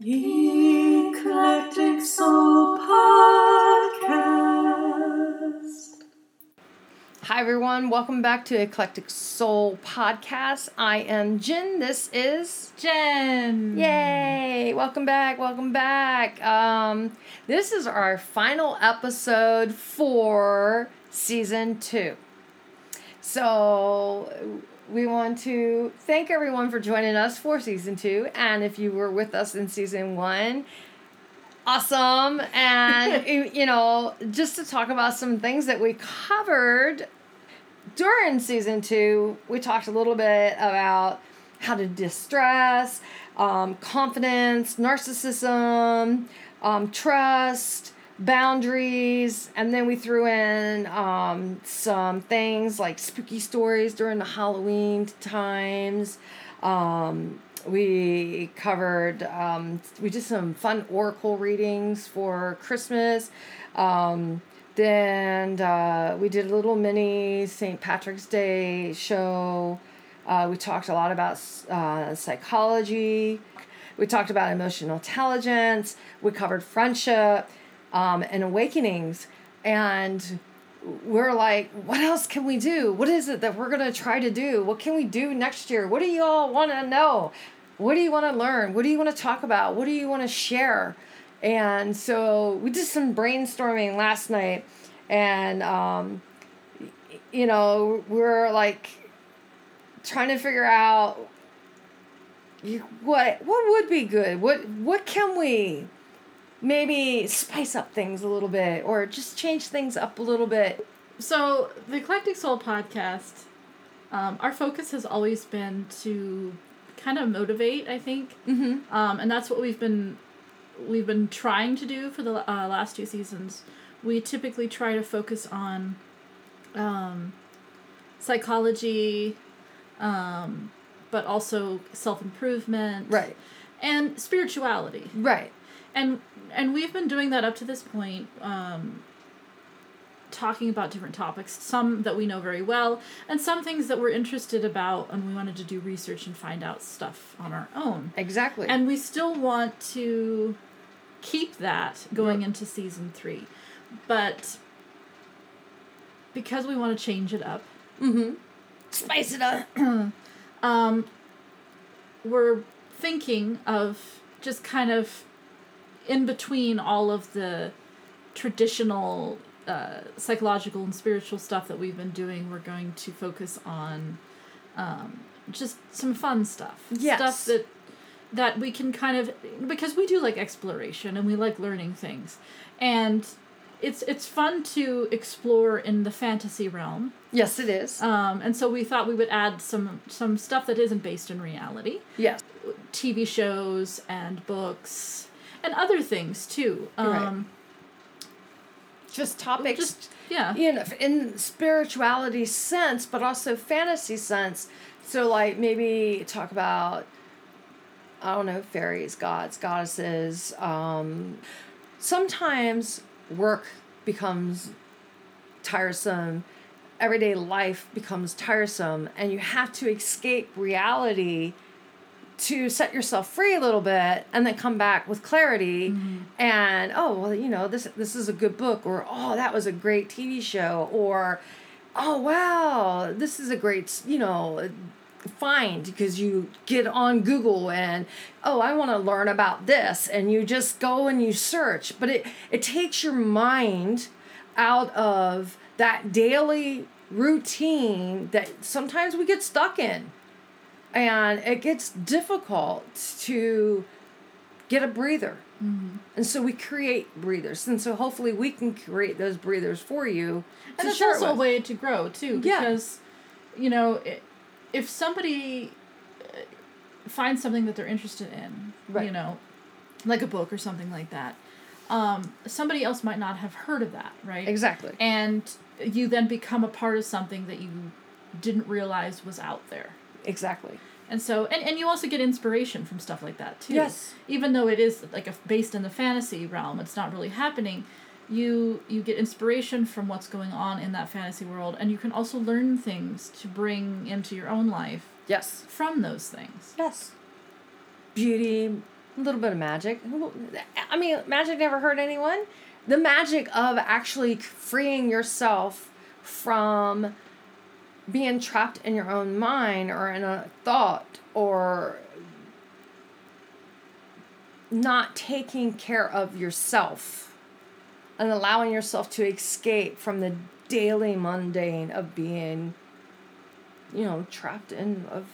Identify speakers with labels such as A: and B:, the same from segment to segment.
A: Eclectic Soul Podcast.
B: Hi, everyone. Welcome back to Eclectic Soul Podcast. I am Jen. This is
C: Jen.
B: Yay! Welcome back. Welcome back. Um, this is our final episode for season two. So we want to thank everyone for joining us for season two. And if you were with us in season one, awesome. And, you know, just to talk about some things that we covered during season two, we talked a little bit about how to distress, um, confidence, narcissism, um, trust, boundaries, and then we threw in um, some things like spooky stories during the Halloween times. Um, we covered, um, we did some fun oracle readings for Christmas. Um, then uh, we did a little mini St. Patrick's Day show. Uh, we talked a lot about uh, psychology. We talked about emotional intelligence. We covered friendship um, and awakenings. And we're like, what else can we do? What is it that we're going to try to do? What can we do next year? What do you all want to know? What do you want to learn? What do you want to talk about? What do you want to share? And so we did some brainstorming last night, and um, you know, we're like trying to figure out you, what what would be good. What what can we maybe spice up things a little bit, or just change things up a little bit?
C: So, the Eclectic Soul podcast, um, our focus has always been to kind of motivate, I think.
B: Mm-hmm.
C: Um, and that's what we've been we've been trying to do for the uh, last two seasons. We typically try to focus on um, psychology, um, but also self improvement,
B: Right.
C: and spirituality.
B: Right.
C: And and we've been doing that up to this point um talking about different topics some that we know very well and some things that we're interested about and we wanted to do research and find out stuff on our own
B: Exactly.
C: and we still want to keep that going into season three but because we want to change it up
B: mm-hmm. Spice it up.
C: um, we're thinking of just kind of in between all of the traditional uh, psychological and spiritual stuff that we've been doing, we're going to focus on um, just some fun stuff.
B: Yes.
C: Stuff that that we can kind of because we do like exploration and we like learning things. And it's it's fun to explore in the fantasy realm.
B: Yes, it is.
C: Um, and so we thought we would add some some stuff that isn't based in reality,
B: yes.
C: TV shows and books and other things too. Um,
B: Just topics.
C: Just yeah,
B: you know, in spirituality sense, but also fantasy sense. So, like, maybe talk about, I don't know, fairies, gods, goddesses. Um, sometimes work becomes tiresome, everyday life becomes tiresome, and you have to escape reality to set yourself free a little bit and then come back with clarity mm-hmm. and oh well you know this this is a good book or oh that was a great TV show or oh wow this is a great you know find because you get on Google and oh I want to learn about this and you just go and you search. But it it takes your mind out of that daily routine that sometimes we get stuck in and it gets difficult to get a breather. And so we create breathers. And so hopefully we can create those breathers for you.
C: and it's also a way to grow too
B: Yeah.
C: because you know if somebody uh, finds something that they're interested in,
B: Right.
C: you know, like a book or something like that, um, somebody else might not have heard of that, right?
B: Exactly.
C: and you then become a part of something that you didn't realize was out there
B: Exactly.
C: and so and, and you also get inspiration from stuff like that too
B: Yes.
C: even though it is like a, based in the fantasy realm it's not really happening you you get inspiration from what's going on in that fantasy world and you can also learn things to bring into your own life
B: Yes.
C: from those things
B: Yes. Beauty, a little bit of magic. I mean, magic never hurt anyone. The magic of actually freeing yourself from being trapped in your own mind or in a thought or not taking care of yourself and allowing yourself to escape from the daily mundane of being you know trapped in of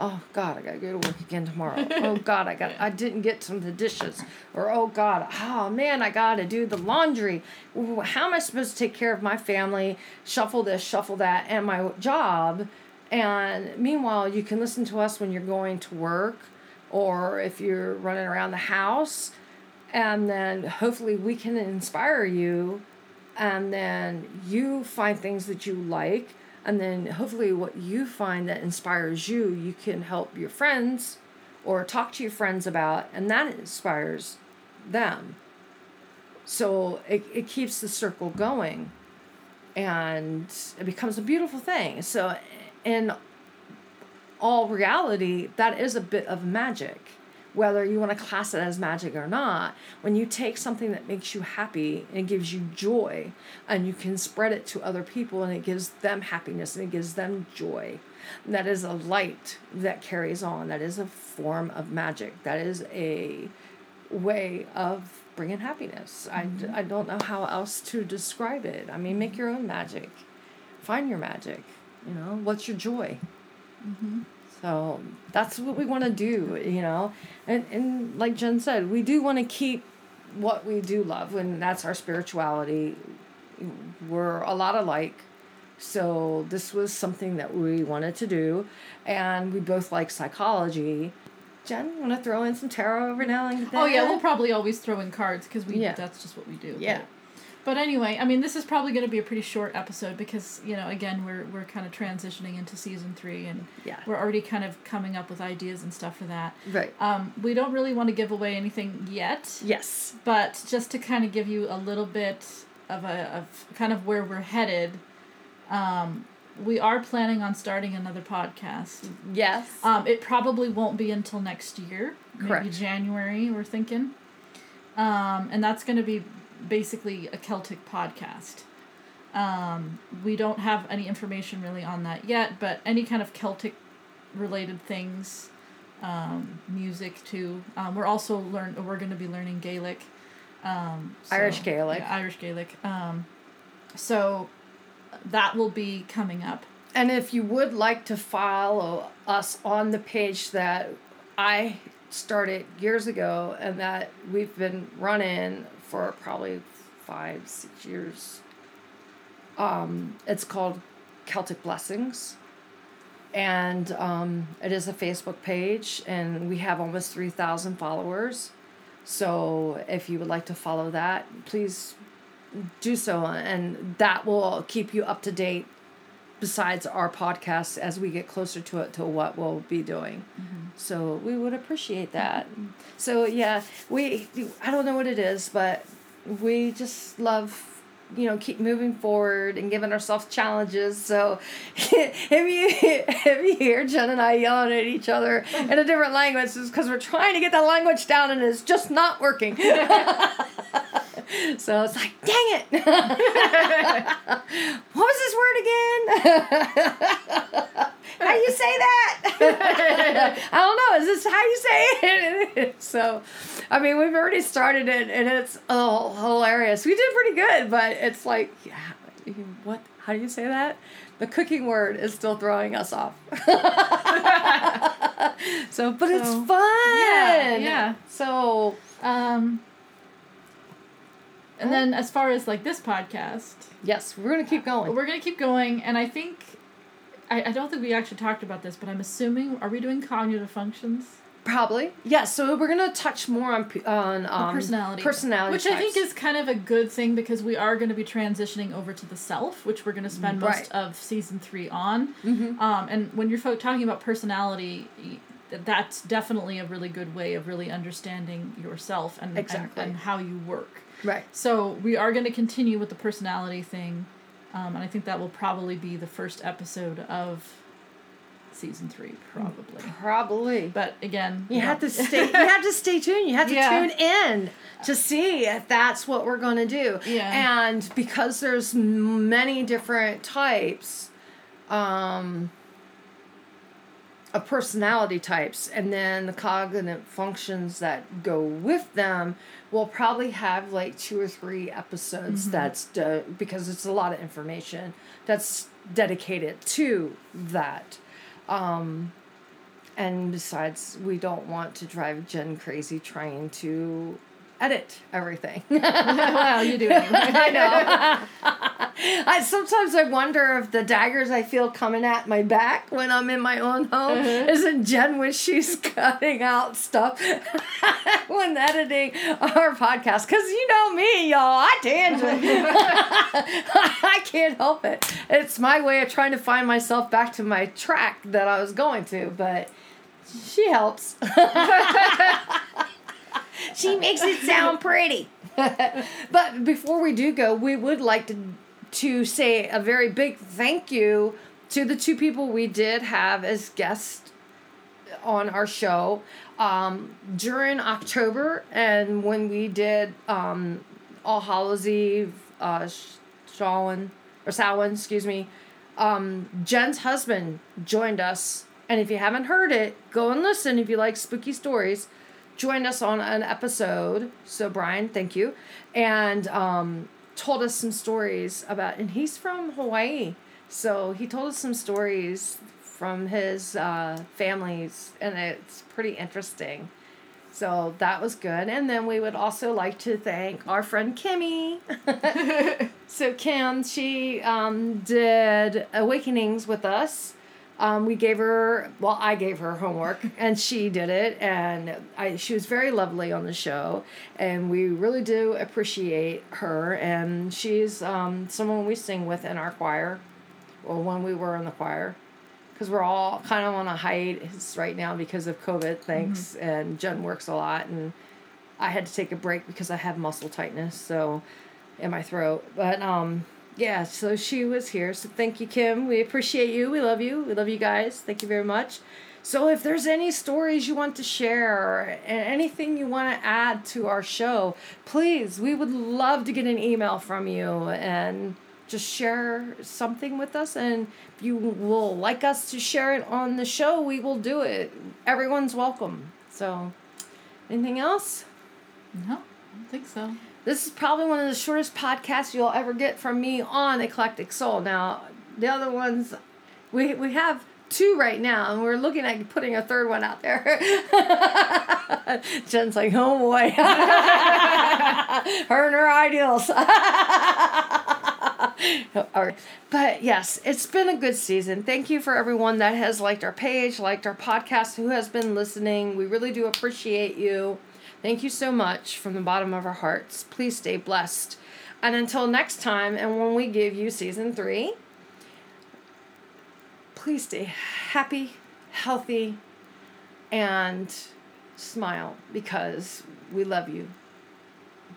B: oh god i gotta go to work again tomorrow. Oh god i got i didn't get some of the dishes. Or oh god oh man i gotta do the laundry. How am i supposed to take care of my family shuffle this shuffle that and my job? And meanwhile you can listen to us when you're going to work or if you're running around the house. And then hopefully we can inspire you. And then you find things that you like and then hopefully what you find that inspires you you can help your friends or talk to your friends about and that inspires them. So it, it keeps the circle going and it becomes a beautiful thing. So in all reality that is a bit of magic whether you want to class it as magic or not, when you take something that makes you happy and gives you joy, and you can spread it to other people and it gives them happiness and it gives them joy, that is a light that carries on. That is a form of magic. That is a way of bringing happiness. Mm-hmm. I, I don't know how else to describe it. I mean, make your own magic, find your magic. You know, what's your joy? Mm-hmm. So that's what we want to do, you know. And and like Jen said, we do want to keep what we do love, and that's our spirituality. We're a lot alike. So this was something that we wanted to do, and we both like psychology. Jen, want to throw in some tarot every now and then?
C: Oh yeah, we'll probably always throw in cards because we yeah. that's just what we do.
B: Yeah.
C: But anyway, I mean, this is probably going to be a pretty short episode because you know, again, we're we're kind of transitioning into season three, and
B: yeah.
C: we're already kind of coming up with ideas and stuff for that.
B: Right.
C: Um, we don't really want to give away anything yet.
B: Yes.
C: But just to kind of give you a little bit of a of kind of where we're headed, um, we are planning on starting another podcast.
B: Yes.
C: Um, it probably won't be until next year.
B: Correct.
C: Maybe January. We're thinking. Um, and that's going to be basically a Celtic podcast. Um, we don't have any information really on that yet, but any kind of Celtic related things, um, music too. Um, we're also learn. We're going to be learning Gaelic. Um,
B: so, Irish Gaelic.
C: Yeah, Irish Gaelic. Um, so that will be coming up.
B: And if you would like to follow us on the page that I started years ago and that we've been running for probably five, six years. Um, it's called Celtic Blessings. And um, it is a Facebook page, and we have almost 3,000 followers. So if you would like to follow that, please do so. And that will keep you up to date besides our podcast as we get closer to it to what we'll be doing. Mm-hmm. So we would appreciate that. So yeah, we I don't know what it is, but we just love you know keep moving forward and giving ourselves challenges so if you if you hear jen and i yelling at each other in a different language it's because we're trying to get that language down and it's just not working so it's like dang it what was this word again how you say that? I don't know. Is this how you say it? so, I mean, we've already started it, and it's oh hilarious. We did pretty good, but it's like, yeah, what? How do you say that? The cooking word is still throwing us off. so, but so, it's fun.
C: Yeah. Yeah.
B: So,
C: um. And then, as far as like this podcast,
B: yes, we're gonna keep going.
C: We're gonna keep going, and I think I, I don't think we actually talked about this, but I'm assuming are we doing cognitive functions?
B: Probably. Yes. Yeah, so we're gonna touch more on on um,
C: personality.
B: Personality.
C: Which
B: types.
C: I think is kind of a good thing because we are going to be transitioning over to the self, which we're going to spend most of season three on.
B: Mm-hmm.
C: Um, and when you're talking about personality, that's definitely a really good way of really understanding yourself and
B: exactly.
C: and, and how you work.
B: Right.
C: So we are going to continue with the personality thing. Um, and I think that will probably be the first episode of season three, probably.
B: Probably.
C: But again,
B: You have to stay. You have to stay tuned. You have to
C: Yeah.
B: tune in to see if that's what we're going to do.
C: Yeah.
B: And because there's many different types, um, of personality types, and then the cognitive functions that go with them, we'll probably have like two or three episodes. That's de- because it's a lot of information that's dedicated to that. Um, and besides, we don't want to drive Jen crazy trying to edit everything.
C: well, you do.
B: I know. I sometimes I wonder if the daggers I feel coming at my back when I'm in my own home uh-huh. isn't Jen when she's cutting out stuff when editing our podcast. Cause you know me, y'all. I tangent. I can't help it. It's my way of trying to find myself back to my track that I was going to, but she helps. She makes it sound pretty. but before we do go, we would like to to say a very big thank you to the two people we did have as guests on our show um, during October and when we did um, All Hallows Eve, uh, Sh- Samhain or Samhain, excuse me. Um, Jen's husband joined us, and if you haven't heard it, go and listen if you like spooky stories. Joined us on an episode. So Brian, thank you, and um, told us some stories about. And he's from Hawaii, so he told us some stories from his uh, families, and it's pretty interesting. So that was good. And then we would also like to thank our friend Kimmy. so Kim, she um, did Awakenings with us. Um, we gave her, well, I gave her homework, and she did it, and I, she was very lovely on the show, and we really do appreciate her. And she's um, someone we sing with in our choir, or when we were in the choir because we're all kind of on a hiatus right now because of COVID. Thanks, and Jen works a lot, and I had to take a break because I have muscle tightness, so in my throat. But um, yeah, so she was here. So thank you, Kim. We appreciate you. We love you. We love you guys. Thank you very much. So if there's any stories you want to share or anything you want to add to our show, please, we would love to get an email from you and just share something with us and if you will like us to share it on the show we will do it everyone's welcome so anything else
C: No, I don't think so.
B: This is probably one of the shortest podcasts you'll ever get from me on eclectic soul now the other ones we we have two right now and we're looking at putting a third one out there jen's like oh boy her and her ideals All right. But yes, it's been a good season. Thank you for everyone that has liked our page, liked our podcast, who has been listening. We really do appreciate you. Thank you so much from the bottom of our hearts. Please stay blessed. And until next time, and when we give you season three, please stay happy, healthy, and smile because we love you.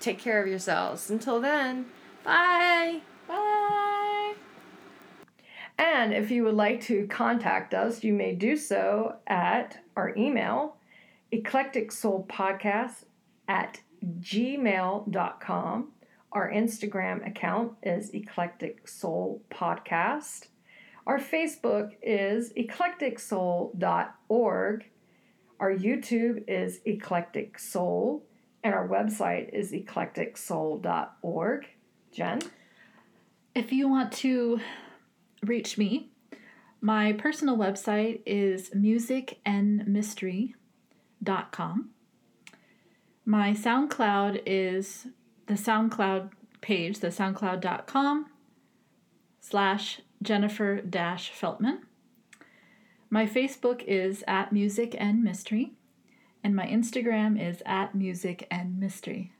B: Take care of yourselves. Until then, bye.
C: Bye.
B: And if you would like to contact us, you may do so at our email, eclecticsoulpodcast at gmail.com. Our Instagram account is Eclectic Soul Podcast. Our Facebook is eclecticsoul.org. Our YouTube is Eclectic Soul. And our website is eclecticsoul.org. Jen?
C: If you want to reach me, my personal website is musicandmystery.com. My SoundCloud is the SoundCloud page, the soundcloud.com slash Jennifer dash Feltman. My Facebook is at Music and Mystery, and my Instagram is at Music and Mystery.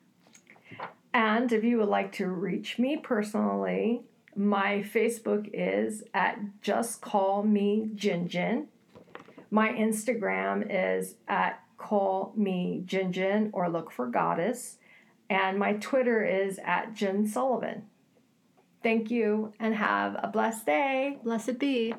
B: And if you would like to reach me personally, my Facebook is at Just Call Me Gin Gin. My Instagram is at Call Me Gin Gin or Look for Goddess. And my Twitter is at Gin Sullivan. Thank you and have a blessed day.
C: Blessed be.